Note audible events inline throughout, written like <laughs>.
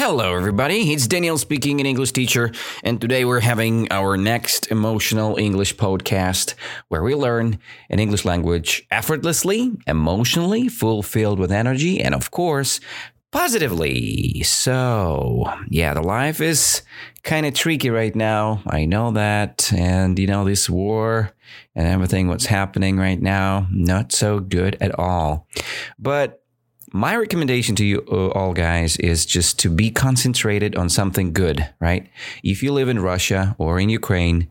Hello, everybody. It's Daniel speaking, an English teacher, and today we're having our next emotional English podcast where we learn an English language effortlessly, emotionally, fulfilled with energy, and of course, positively. So, yeah, the life is kind of tricky right now. I know that. And, you know, this war and everything, what's happening right now, not so good at all. But my recommendation to you uh, all guys is just to be concentrated on something good, right? If you live in Russia or in Ukraine,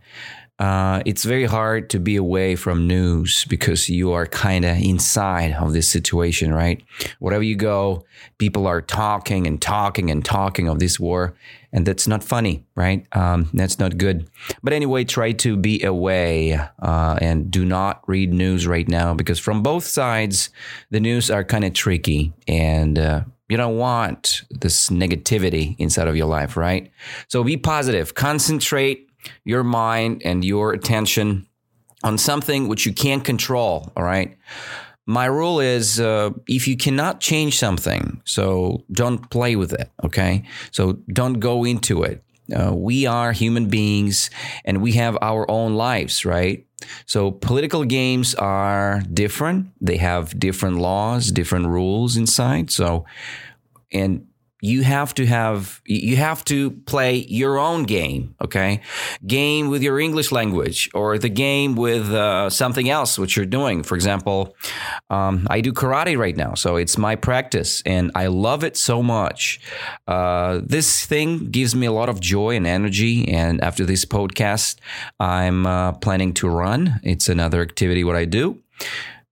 uh, it's very hard to be away from news because you are kind of inside of this situation, right? Wherever you go, people are talking and talking and talking of this war, and that's not funny, right? Um, that's not good. But anyway, try to be away uh, and do not read news right now because from both sides, the news are kind of tricky and. Uh, you don't want this negativity inside of your life, right? So be positive, concentrate your mind and your attention on something which you can't control. All right. My rule is uh, if you cannot change something, so don't play with it. Okay. So don't go into it. Uh, we are human beings and we have our own lives, right? So political games are different. They have different laws, different rules inside. So, and you have to have you have to play your own game okay? Game with your english language or the game with uh, something else which you're doing. For example um, i do karate right now so it's my practice and i love it so much. Uh, this thing gives me a lot of joy and energy and after this podcast i'm uh, planning to run. It's another activity what i do.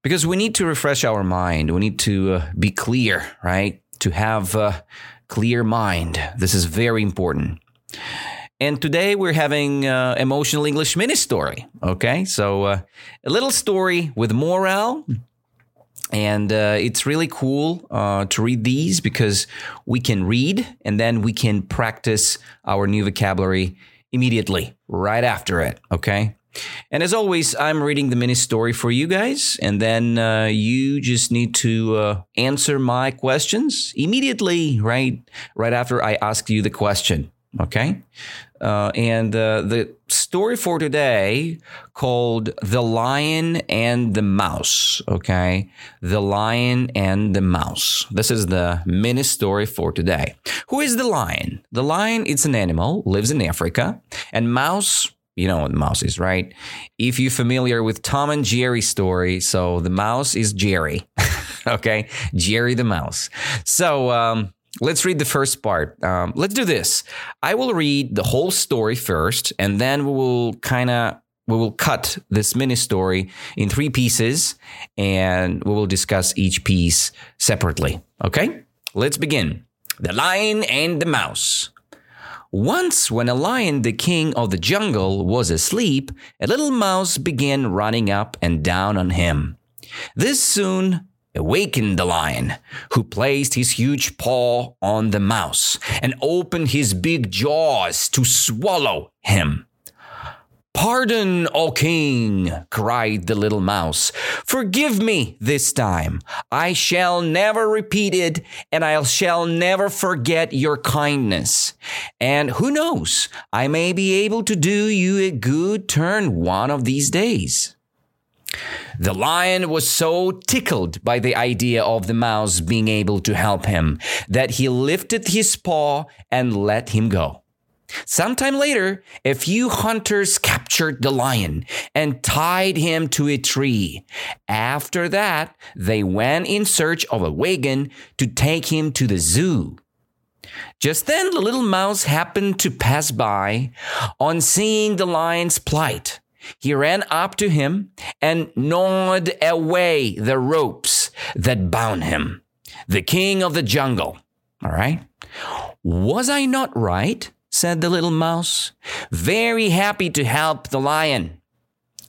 Because we need to refresh our mind. We need to uh, be clear right? To have uh, clear mind. This is very important. And today we're having uh, emotional English mini story. Okay, so uh, a little story with morale. And uh, it's really cool uh, to read these because we can read and then we can practice our new vocabulary immediately, right after it. Okay. And as always, I'm reading the mini story for you guys, and then uh, you just need to uh, answer my questions immediately, right? Right after I ask you the question. Okay. Uh, and uh, the story for today called The Lion and the Mouse. Okay. The Lion and the Mouse. This is the mini story for today. Who is the lion? The lion, it's an animal, lives in Africa, and mouse, you know what the mouse is, right? If you're familiar with Tom and Jerry story, so the mouse is Jerry. <laughs> okay, Jerry the mouse. So um, let's read the first part. Um, let's do this. I will read the whole story first, and then we will kind of we will cut this mini story in three pieces, and we will discuss each piece separately. Okay, let's begin. The Lion and the Mouse. Once, when a lion, the king of the jungle, was asleep, a little mouse began running up and down on him. This soon awakened the lion, who placed his huge paw on the mouse and opened his big jaws to swallow him. Pardon, O king, cried the little mouse. Forgive me this time. I shall never repeat it, and I shall never forget your kindness. And who knows, I may be able to do you a good turn one of these days. The lion was so tickled by the idea of the mouse being able to help him that he lifted his paw and let him go. Sometime later, a few hunters captured the lion and tied him to a tree. After that, they went in search of a wagon to take him to the zoo. Just then, the little mouse happened to pass by. On seeing the lion's plight, he ran up to him and gnawed away the ropes that bound him. The king of the jungle. All right. Was I not right? Said the little mouse. Very happy to help the lion.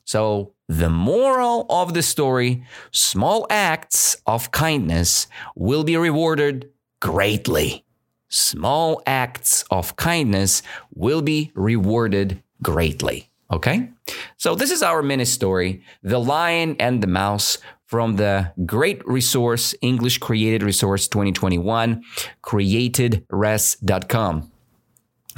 So, the moral of the story small acts of kindness will be rewarded greatly. Small acts of kindness will be rewarded greatly. Okay? So, this is our mini story The Lion and the Mouse from the great resource, English Created Resource 2021, createdres.com.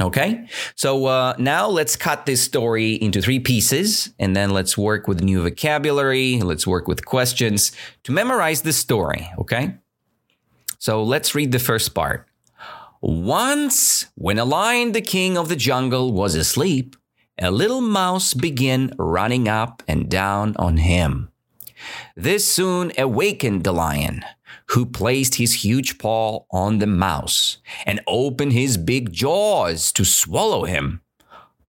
Okay, so uh, now let's cut this story into three pieces and then let's work with new vocabulary. Let's work with questions to memorize the story. Okay, so let's read the first part. Once, when a lion, the king of the jungle, was asleep, a little mouse began running up and down on him. This soon awakened the lion, who placed his huge paw on the mouse and opened his big jaws to swallow him.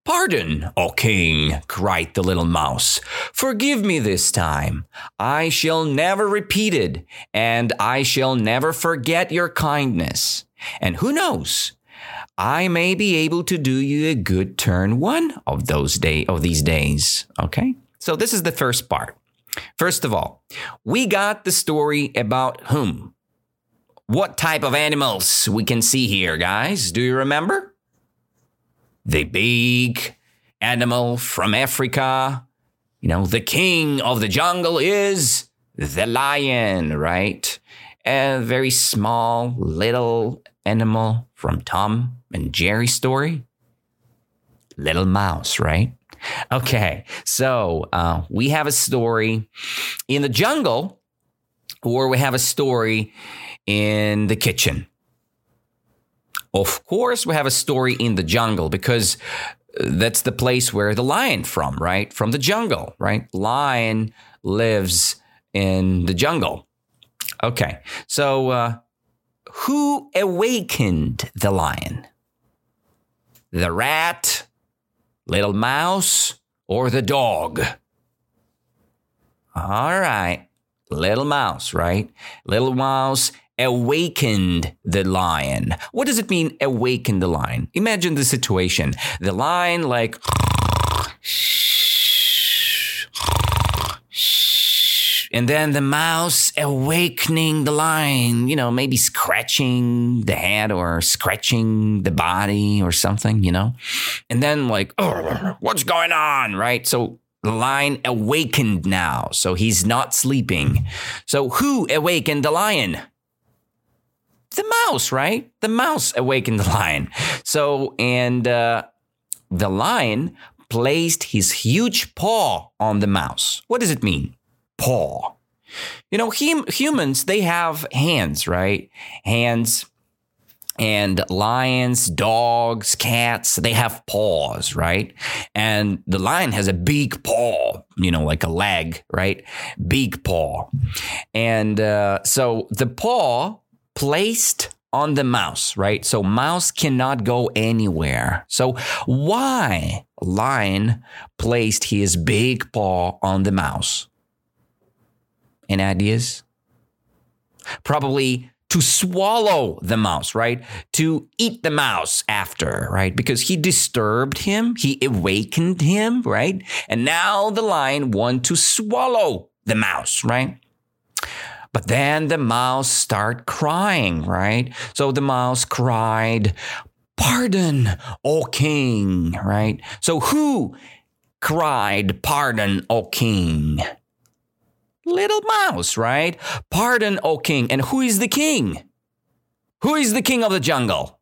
Pardon, O king, cried the little mouse. Forgive me this time. I shall never repeat it, and I shall never forget your kindness. And who knows? I may be able to do you a good turn one of those day of these days. Okay? So this is the first part. First of all, we got the story about whom? What type of animals we can see here, guys? Do you remember? The big animal from Africa. You know, the king of the jungle is the lion, right? A very small little animal from Tom and Jerry story. Little mouse, right? <laughs> Okay, so uh, we have a story in the jungle, or we have a story in the kitchen. Of course, we have a story in the jungle because that's the place where the lion from, right? From the jungle, right? Lion lives in the jungle. Okay, so uh, who awakened the lion? The rat, little mouse, or the dog? All right, little mouse, right? Little mouse awakened the lion. What does it mean, awaken the lion? Imagine the situation. The lion, like, and then the mouse awakening the lion, you know, maybe scratching the head or scratching the body or something, you know? And then, like, oh, what's going on? Right? So the lion awakened now. So he's not sleeping. So who awakened the lion? The mouse, right? The mouse awakened the lion. So, and uh, the lion placed his huge paw on the mouse. What does it mean? Paw. You know, hum- humans, they have hands, right? Hands. And lions, dogs, cats, they have paws, right? And the lion has a big paw, you know, like a leg, right? Big paw. And uh, so the paw placed on the mouse, right? So mouse cannot go anywhere. So why lion placed his big paw on the mouse? And ideas? Probably to swallow the mouse, right? To eat the mouse after, right? Because he disturbed him, he awakened him, right? And now the lion want to swallow the mouse, right? But then the mouse start crying, right? So the mouse cried, "Pardon, O king," right? So who cried, "Pardon, O king"? Little mouse, right? Pardon, O king. And who is the king? Who is the king of the jungle?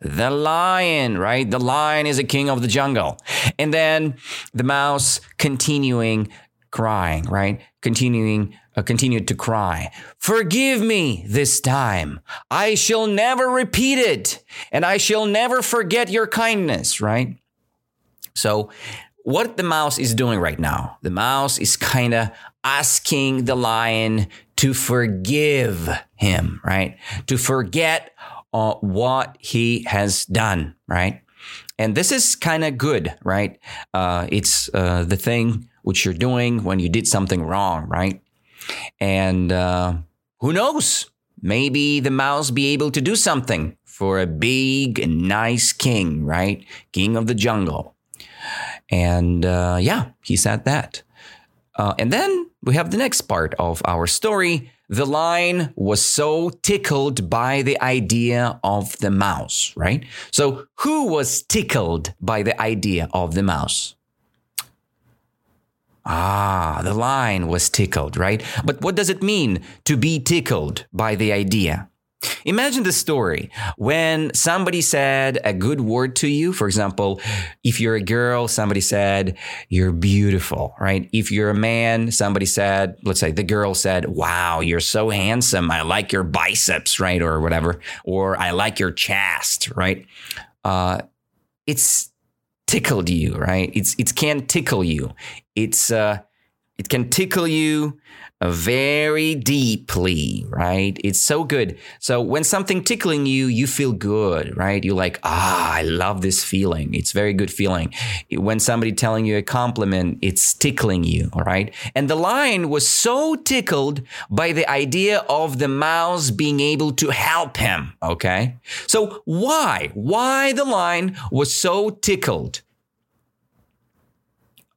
The lion, right? The lion is a king of the jungle. And then the mouse continuing crying, right? Continuing, uh, continued to cry. Forgive me this time. I shall never repeat it and I shall never forget your kindness, right? So what the mouse is doing right now, the mouse is kind of asking the lion to forgive him, right? To forget uh, what he has done, right? And this is kind of good, right? Uh, it's uh, the thing which you're doing when you did something wrong, right? And uh, who knows? Maybe the mouse be able to do something for a big nice king, right? King of the jungle. And uh, yeah, he said that. Uh, and then we have the next part of our story. The lion was so tickled by the idea of the mouse, right? So, who was tickled by the idea of the mouse? Ah, the lion was tickled, right? But what does it mean to be tickled by the idea? Imagine the story when somebody said a good word to you. For example, if you're a girl, somebody said, You're beautiful, right? If you're a man, somebody said, let's say the girl said, Wow, you're so handsome. I like your biceps, right? Or whatever. Or I like your chest, right? Uh, it's tickled you, right? It's it can tickle you. It's uh, it can tickle you very deeply, right? It's so good. So when something tickling you, you feel good, right? You're like, ah, I love this feeling. It's very good feeling. When somebody telling you a compliment, it's tickling you, all right? And the lion was so tickled by the idea of the mouse being able to help him, okay? So why? Why the lion was so tickled?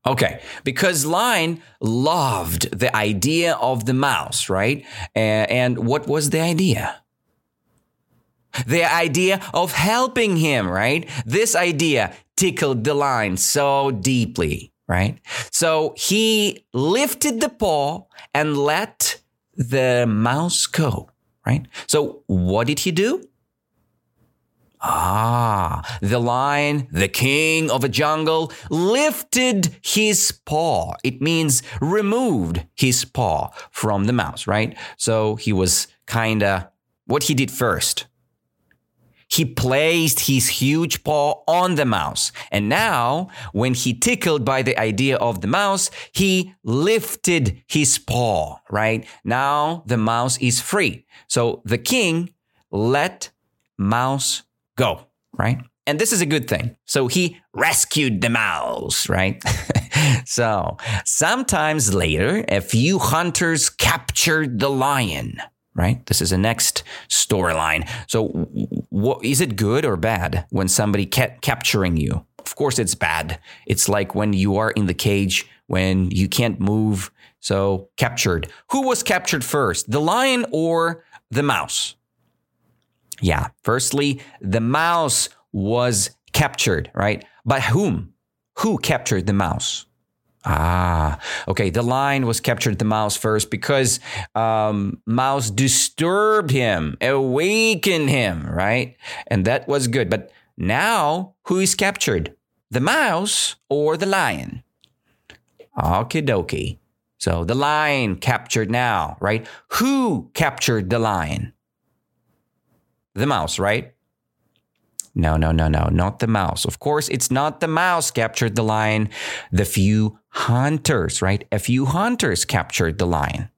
Okay, because Line loved the idea of the mouse, right? And what was the idea? The idea of helping him, right? This idea tickled the line so deeply, right? So he lifted the paw and let the mouse go, right? So what did he do? Ah, the lion, the king of a jungle, lifted his paw. It means removed his paw from the mouse, right? So he was kinda, what he did first. He placed his huge paw on the mouse. And now, when he tickled by the idea of the mouse, he lifted his paw, right? Now the mouse is free. So the king let mouse go, right? And this is a good thing. So he rescued the mouse, right? <laughs> so sometimes later, a few hunters captured the lion, right? This is the next storyline. So what, is it good or bad when somebody kept capturing you? Of course, it's bad. It's like when you are in the cage, when you can't move. So captured. Who was captured first, the lion or the mouse? Yeah. Firstly, the mouse was captured, right? By whom? Who captured the mouse? Ah, okay. The lion was captured the mouse first because um, mouse disturbed him, awakened him, right? And that was good. But now, who is captured? The mouse or the lion? Okie dokie. So the lion captured now, right? Who captured the lion? The mouse, right? No, no, no, no, not the mouse. Of course, it's not the mouse captured the lion. The few hunters, right? A few hunters captured the lion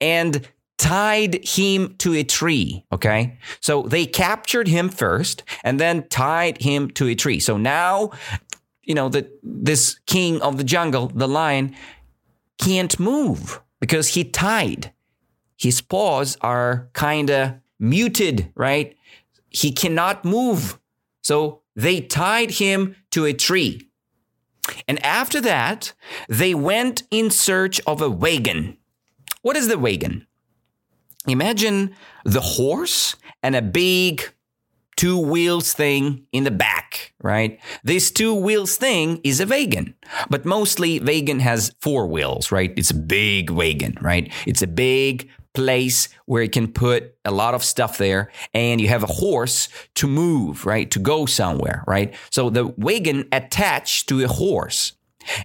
and tied him to a tree. Okay. So they captured him first and then tied him to a tree. So now, you know, that this king of the jungle, the lion, can't move because he tied. His paws are kind of muted, right? He cannot move. So they tied him to a tree. And after that, they went in search of a wagon. What is the wagon? Imagine the horse and a big two wheels thing in the back, right? This two wheels thing is a wagon, but mostly wagon has four wheels, right? It's a big wagon, right? It's a big place where you can put a lot of stuff there and you have a horse to move, right? To go somewhere, right? So the wagon attached to a horse.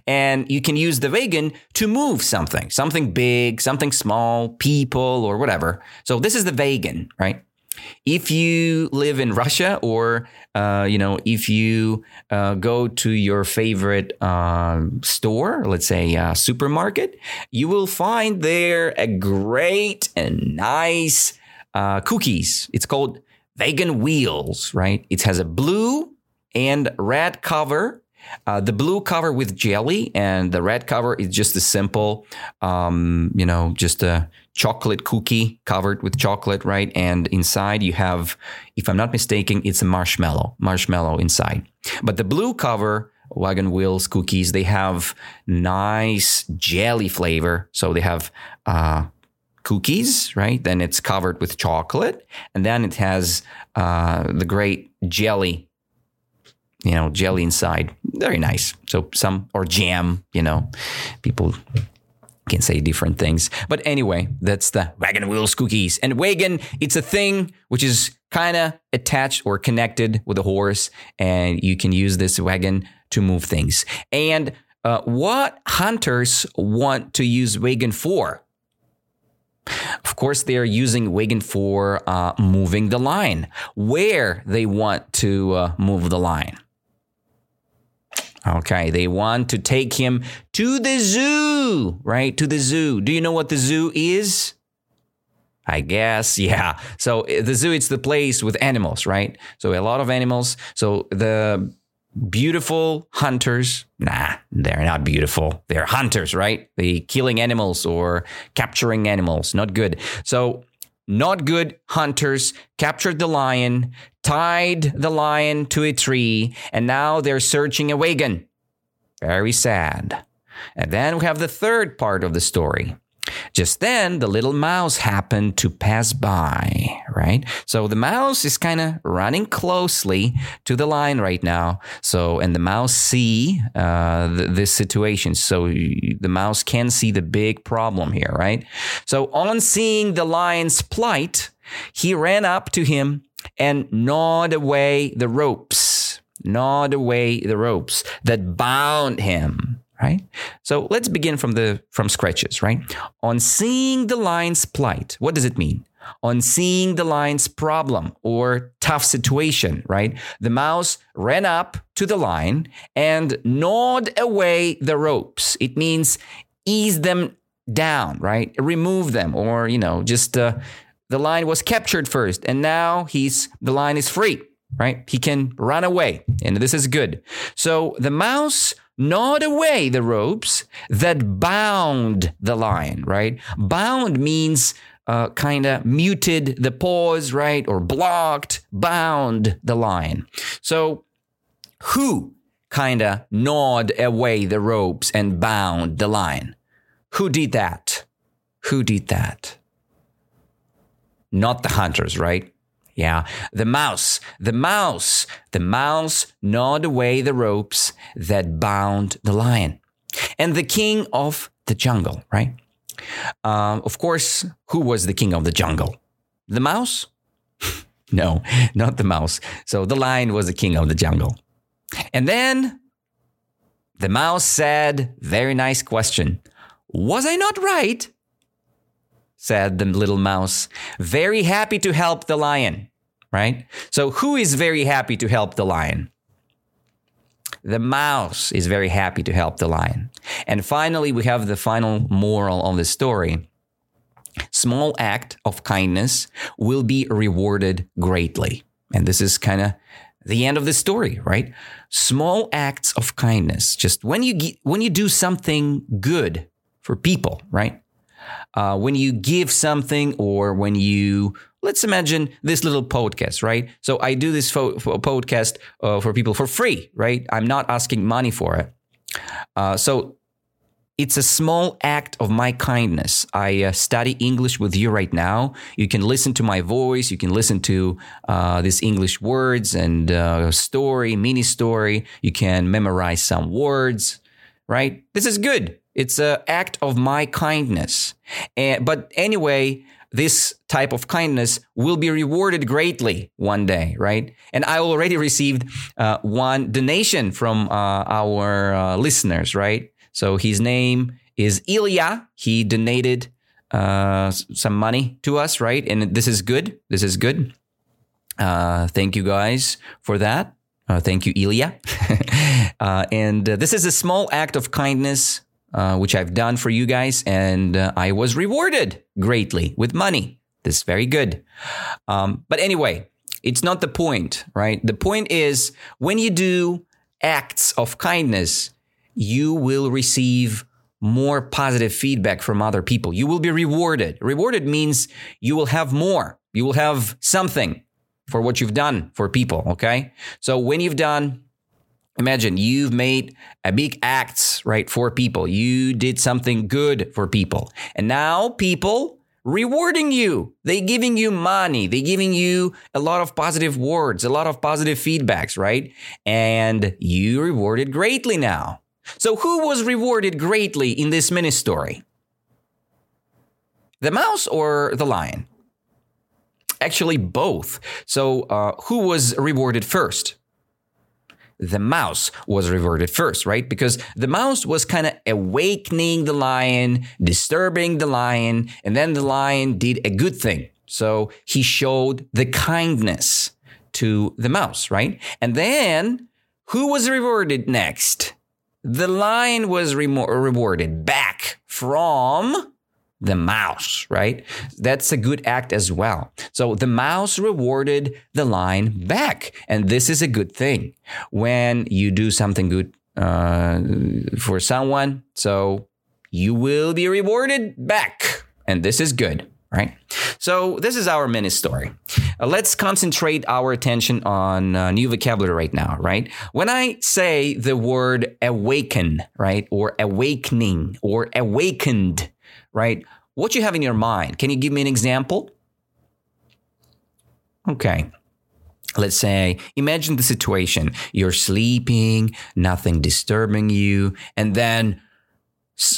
And you can use the wagon to move something, something big, something small, people or whatever. So this is the wagon, right? If you live in Russia, or uh, you know, if you uh, go to your favorite uh, store, let's say a supermarket, you will find there a great and nice uh, cookies. It's called Wagon Wheels, right? It has a blue and red cover. Uh, the blue cover with jelly and the red cover is just a simple, um, you know, just a chocolate cookie covered with chocolate, right? And inside you have, if I'm not mistaken, it's a marshmallow, marshmallow inside. But the blue cover, Wagon Wheels cookies, they have nice jelly flavor. So they have uh, cookies, right? Then it's covered with chocolate. And then it has uh, the great jelly you know, jelly inside. Very nice. So some or jam, you know, people can say different things. But anyway, that's the wagon wheels cookies. And wagon, it's a thing which is kind of attached or connected with a horse, and you can use this wagon to move things. And uh, what hunters want to use wagon for? Of course, they are using wagon for uh, moving the line. Where they want to uh, move the line. Okay, they want to take him to the zoo, right? To the zoo. Do you know what the zoo is? I guess, <laughs> yeah. So eh, the zoo, it's the place with animals, right? So a lot of animals. So the beautiful hunters, nah, they're not beautiful. They're hunters, right? They killing animals or capturing animals, not good. So not good hunters captured the lion, tied the lion to a tree, and now they're searching a wagon. Very sad. And then we have the third part of the story. Just then, the little mouse happened to pass by, right? So the mouse is kind of running closely to the lion right now. So, and the mouse see uh, th- this situation. So the mouse can see the big problem here, right? So on seeing the lion's plight, he ran up to him and gnawed away the ropes, gnawed away the ropes that bound him right? So let's begin from the from scratches, right? On seeing the lion's plight, what does it mean? On seeing the lion's problem or tough situation, right? The mouse ran up to the lion and gnawed away the ropes. It means ease them down, right? Remove them, or you know, just uh, the lion was captured first, and now he's the lion is free, right? He can run away, and this is good. So the mouse gnawed away the ropes that bound the lion, right? Bound means uh, kind of muted the pause, right? Or blocked, bound the lion. So, who kind of gnawed away the ropes and bound the lion? Who did that? Who did that? Not the hunters, right? Yeah. The mouse, the mouse, the mouse gnawed away the ropes that bound the lion. And the king of the jungle, right? Um, of course, who was the king of the jungle? The mouse? <laughs> no, not the mouse. So the lion was the king of the jungle. And then the mouse said, Very nice question. Was I not right? Said the little mouse, very happy to help the lion, right? So, who is very happy to help the lion? The mouse is very happy to help the lion. And finally, we have the final moral of the story. Small act of kindness will be rewarded greatly. And this is kind of the end of the story, right? Small acts of kindness. Just when you when you do something good for people, right? Uh, when you give something or when you let's imagine this little podcast right so i do this fo- podcast uh, for people for free right i'm not asking money for it uh, so it's a small act of my kindness. I uh, study English with you right now. You can listen to my voice. You can listen to uh, these English words and uh, story, mini story. You can memorize some words, right? This is good. It's an act of my kindness. And, but anyway, this type of kindness will be rewarded greatly one day, right? And I already received uh, one donation from uh, our uh, listeners, right? So his name is Ilya. He donated uh, some money to us, right? And this is good. This is good. Uh, thank you guys for that. Thank you, Ilya. <laughs> and this is a small act of kindness uh, which I've done for you guys, and uh, I was rewarded greatly with money. This is very good. Um, but anyway, it's not the point, right? The point is when you do acts of kindness, you will receive more positive feedback from other people. You will be rewarded. Rewarded means you will have more. You will have something for what you've done for people. Okay. So when you've done Imagine you've made a big acts, right, for people. You did something good for people. And now people rewarding you. They giving you money. They giving you a lot of positive words, a lot of positive feedbacks, right? And you rewarded greatly now. So who was rewarded greatly in this mini story? The mouse or the lion? Actually, both. So uh, who was rewarded first? The mouse was reverted first, right? Because the mouse was kind of awakening the lion, disturbing the lion, and then the lion did a good thing. So he showed the kindness to the mouse, right? And then who was rewarded next? The lion was re- rewarded back from the mouse, right? That's a good act as well. So the mouse rewarded the lion back. And this is a good thing when you do something good uh, for someone. So you will be rewarded back. And this is good, right? So this is our mini story. Uh, let's concentrate our attention on uh, new vocabulary right now, right? When I say the word awaken, right, or awakening, or awakened, right? What you have in your mind? Can you give me an example? Okay. Let's say, imagine the situation. You're sleeping, nothing disturbing you, and then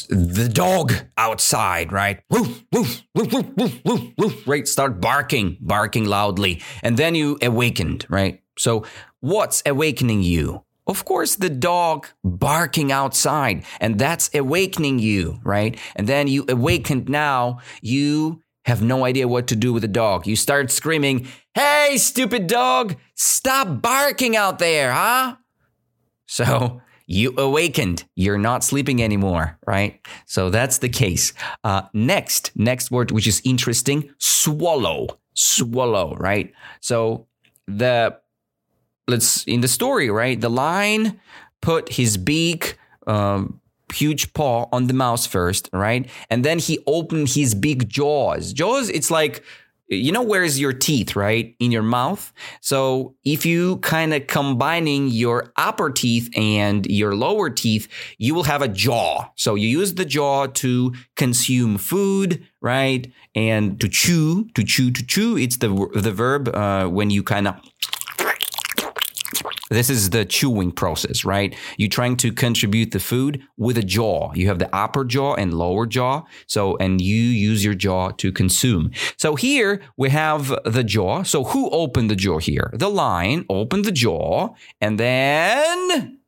the dog outside, right? Woof, woof, woof, woof, woof, woof, woof, right? Start barking, barking loudly. And then you awakened, right? So what's awakening you? Of course, the dog barking outside, and that's awakening you, right? And then you awakened now, you have no idea what to do with the dog. You start screaming, Hey, stupid dog, stop barking out there, huh? So you awakened. You're not sleeping anymore, right? So that's the case. Uh, next, next word, which is interesting swallow. Swallow, right? So the let's in the story, right? The lion put his big, um, huge paw on the mouse first, right? And then he opened his big jaws. Jaws, it's like you know where's your teeth right in your mouth so if you kind of combining your upper teeth and your lower teeth you will have a jaw so you use the jaw to consume food right and to chew to chew to chew it's the the verb uh, when you kind of this is the chewing process, right? You're trying to contribute the food with a jaw. You have the upper jaw and lower jaw. So, and you use your jaw to consume. So here we have the jaw. So who opened the jaw here? The lion opened the jaw and then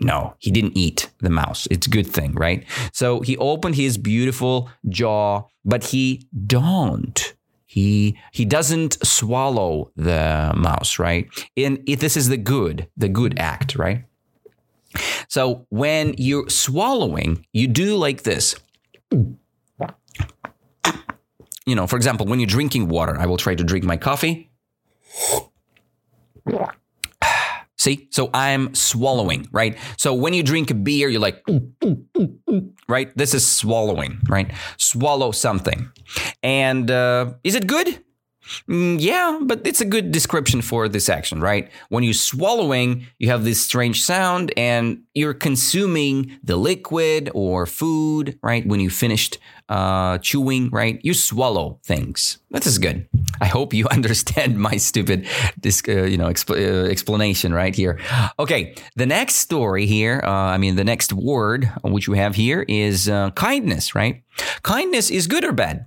no, he didn't eat the mouse. It's a good thing, right? So he opened his beautiful jaw, but he don't he he doesn't swallow the mouse, right? And this is the good, the good act, right? So when you're swallowing, you do like this. You know, for example, when you're drinking water, I will try to drink my coffee. See? So I'm swallowing, right? So when you drink a beer, you're like, right? This is swallowing, right? Swallow something. And uh, is it good? Mm, yeah, but it's a good description for this action, right? When you're swallowing, you have this strange sound and you're consuming the liquid or food, right? When you finished uh, chewing, right? You swallow things. This is good. I hope you <laughs> understand my stupid, uh, you know, uh, explanation right here. Okay, the next story here, uh, I mean, the next word which we have here is uh, kindness, right? Kindness is good or bad?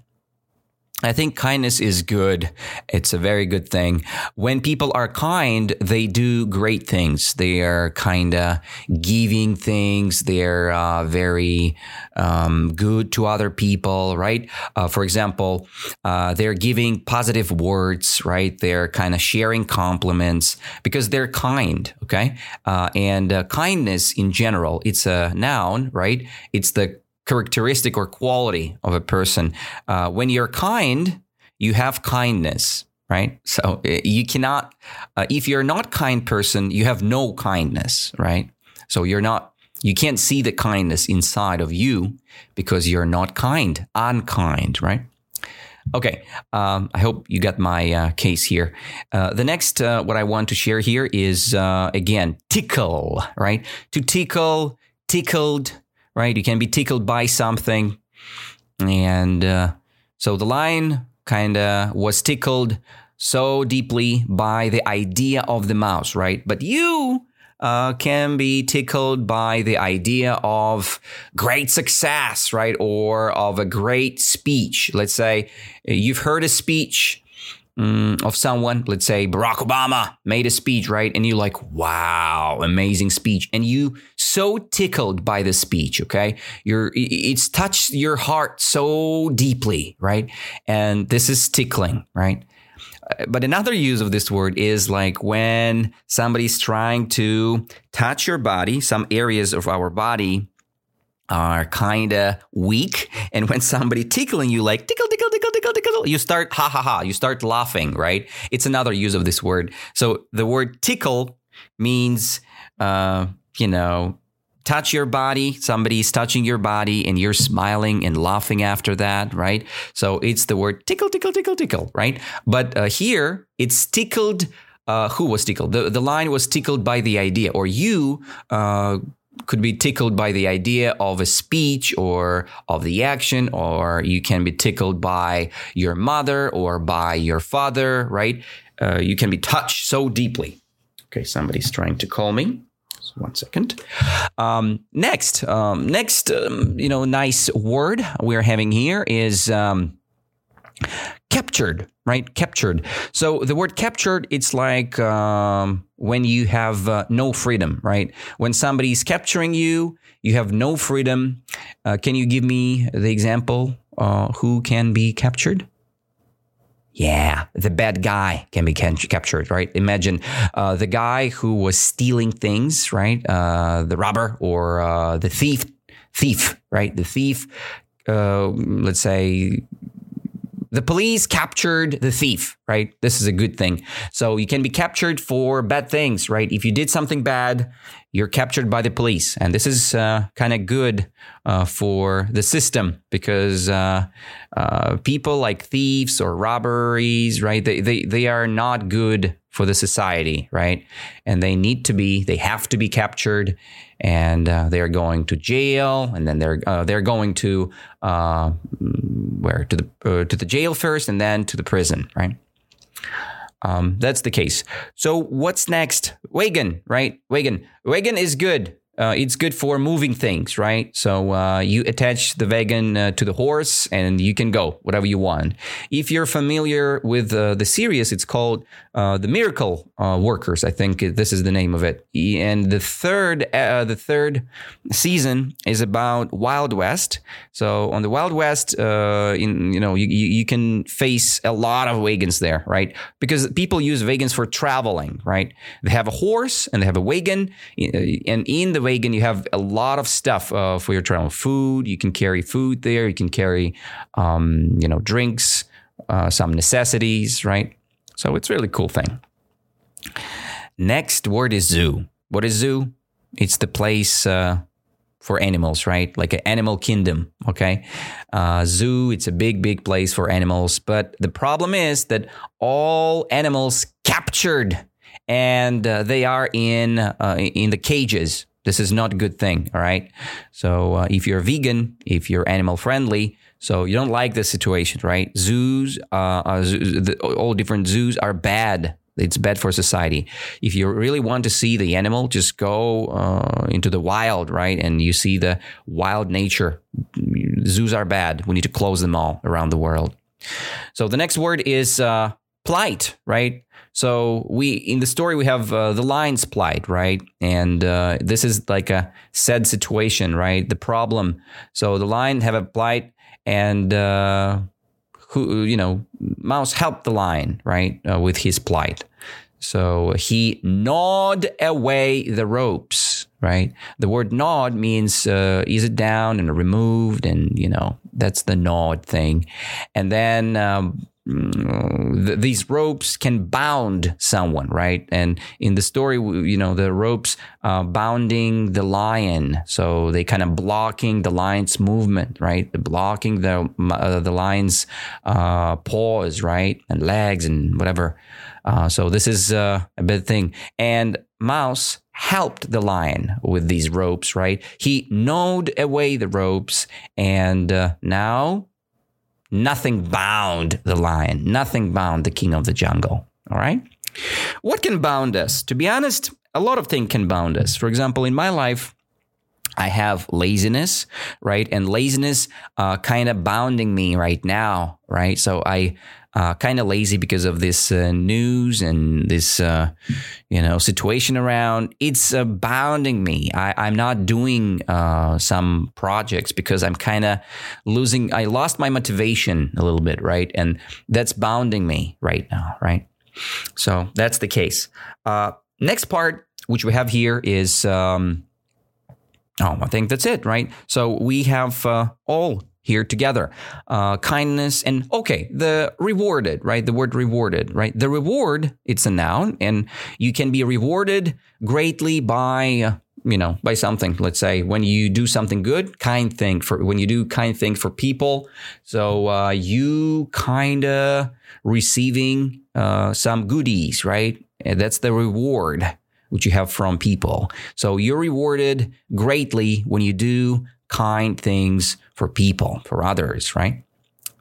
I think kindness is good. It's a very good thing. When people are kind, they do great things. They are kind of giving things. They're uh, very um, good to other people, right? Uh, for example, uh, they're giving positive words, right? They're kind of sharing compliments because they're kind, okay? Uh, and uh, kindness in general, it's a noun, right? It's the characteristic or quality of a person. Uh, when you're kind, you have kindness, right? So uh, you cannot, uh, if you're not kind person, you have no kindness, right? So you're not, you can't see the kindness inside of you because you're not kind, unkind, right? Okay, um, I hope you got my uh, case here. Uh, the next, uh, what I want to share here is uh, again, tickle, right? To tickle, tickled, right? You can be tickled by something. and uh, so the lion kind of was tickled so deeply by the idea of the mouse, right? But you uh, can be tickled by the idea of great success, right? Or of a great speech. Let's say you've heard a speech um, of someone, let's say Barack Obama made a speech, right? And you're like, wow, amazing speech. And you so tickled by the speech, okay? You're, it's touched your heart so deeply, right? And this is tickling, right? but another use of this word is like when somebody's trying to touch your body, some areas of our body are kind of weak. And when somebody tickling you, like tickle, tickle, tickle, tickle, tickle, you start ha ha ha, you start laughing, right? It's another use of this word. So the word tickle means, uh, you know, touch your body, somebody's touching your body and you're smiling and laughing after that, right? So it's the word tickle, tickle, tickle, tickle, right? But uh, here it's tickled. Uh, who was tickled? The, the line was tickled by the idea, or you uh, could be tickled by the idea of a speech or of the action, or you can be tickled by your mother or by your father, right? Uh, you can be touched so deeply. Okay, somebody's trying to call me one second. Um, next, um, next, um, you know, nice word we're having here is um, captured, right? Captured. So the word captured, it's like um, when you have uh, no freedom, right? When somebody's capturing you, you have no freedom. Uh, can you give me the example? Uh, who can be captured? Yeah, the bad guy can be captured, right? Imagine uh, the guy who was stealing things, right? Uh, the robber or uh, the thief, thief, right? The thief, uh, let's say the police captured the thief, right? This is a good thing. So you can be captured for bad things, right? If you did something bad, you're captured by the police. And this is uh, kind of good uh, for the system because uh, uh, people like thieves or robberies, right? They, they, they are not good for the society, right? And they need to be, they have to be captured and uh, they're going to jail and then they're, uh, they're going to, where? To the, to the jail first and then to the prison, right? Um, that's the case. So what's next? Wagon, right? Wagon. Wagon is good. Uh, it's good for moving things, right? So uh, you attach the wagon uh, to the horse and you can go whatever you want. If you're familiar with uh, the series, it's called uh, the Miracle uh, Workers. I think this is the name of it. And the third, the third season is about Wild West. So on the Wild West, in you know you, you can face a lot of wagons there, right? Because people use wagons for traveling, right? They have a horse and they have a wagon, and in the the wagon, you have a lot of stuff uh, for your travel. Food, you can carry food there. You can carry, um, you know, drinks, uh, some necessities, right? So it's really cool thing. Next word is zoo. What is zoo? It's the place uh, for animals, right? Like an animal kingdom. Okay, uh, zoo. It's a big, big place for animals. But the problem is that all animals captured and uh, they are in uh, in the cages this is not a good thing, all right? So uh, if you're vegan, if you're animal friendly, so you don't like this situation, right? Zoos, uh, zoos the, all different zoos are bad. It's bad for society. If you really want to see the animal, just go uh, into the wild, right? And you see the wild nature. Zoos are bad. We need to close them all around the world. So the next word is uh, plight, right? So we in the story we have uh, the lion's plight, right? And uh, this is like a sad situation, right? The problem. So the lion have a plight, and uh, who you know, mouse helped the lion, right, uh, with his plight. So he gnawed away the ropes, right? The word gnawed means uh, is it down and removed, and you know that's the gnawed thing. And then um, Mm, th- these ropes can bound someone, right? And in the story, you know, the ropes uh, bounding the lion, so they kind of blocking the lion's movement, right? blocking the uh, the lion's uh, paws, right, and legs and whatever. Uh, so this is uh, a bad thing. And Mouse helped the lion with these ropes, right? He gnawed away the ropes, and uh, now Nothing bound the lion, nothing bound the king of the jungle. All right? What can bound us? To be honest, a lot of things can bound us. For example, in my life, I have laziness, right? And laziness uh, kind of bounding me right now, right? So I uh, kind of lazy because of this uh, news and this, uh, you know, situation around. It's uh, bounding me. I, am not doing uh, some projects because I'm kind of losing. I lost my motivation a little bit, right? And that's bounding me right now, right? So that's the case. Next part, which we have here, is. Um, Oh, I think that's it, right? So we have uh, all here together. Uh, kindness and okay the rewarded right? The word rewarded right? The reward it's a noun and you can be rewarded greatly by you know by something. Let's say when you do something good kind thing for when you do kind thing for people. So uh, you kind of receiving uh, some goodies right? And that's the reward which you have from people. So you're rewarded greatly when you do kind things for people, for others, right?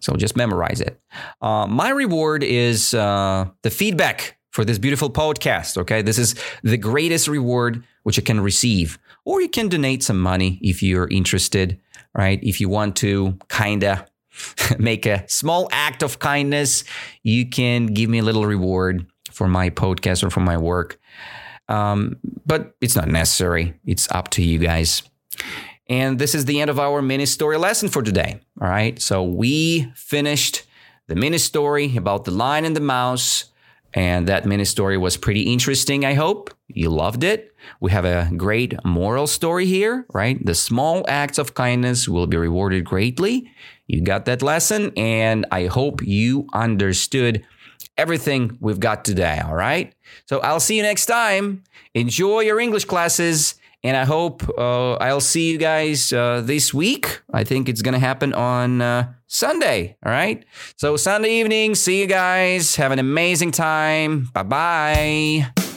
So just memorize it. Uh, my reward is uh, the feedback for this beautiful podcast. Okay. This is the greatest reward which you can receive. Or you can donate some money if you're interested, right? If you want to kind of <laughs> make a small act of kindness, you can give me a little reward for my podcast or for my work. Um, but it's not necessary. It's up to you guys. And this is the end of our mini story lesson for today. All right. So we finished the mini story about the lion and the mouse. And that mini story was pretty interesting, I hope. You loved it. We have a great moral story here, right? The small acts of kindness will be rewarded greatly. You got that lesson, and I hope you understood everything we've got today. All right. So I'll see you next time. Enjoy your English classes. And I hope uh, I'll see you guys uh, this week. I think it's going to happen on uh, Sunday. All right. So, Sunday evening, see you guys. Have an amazing time. Bye bye.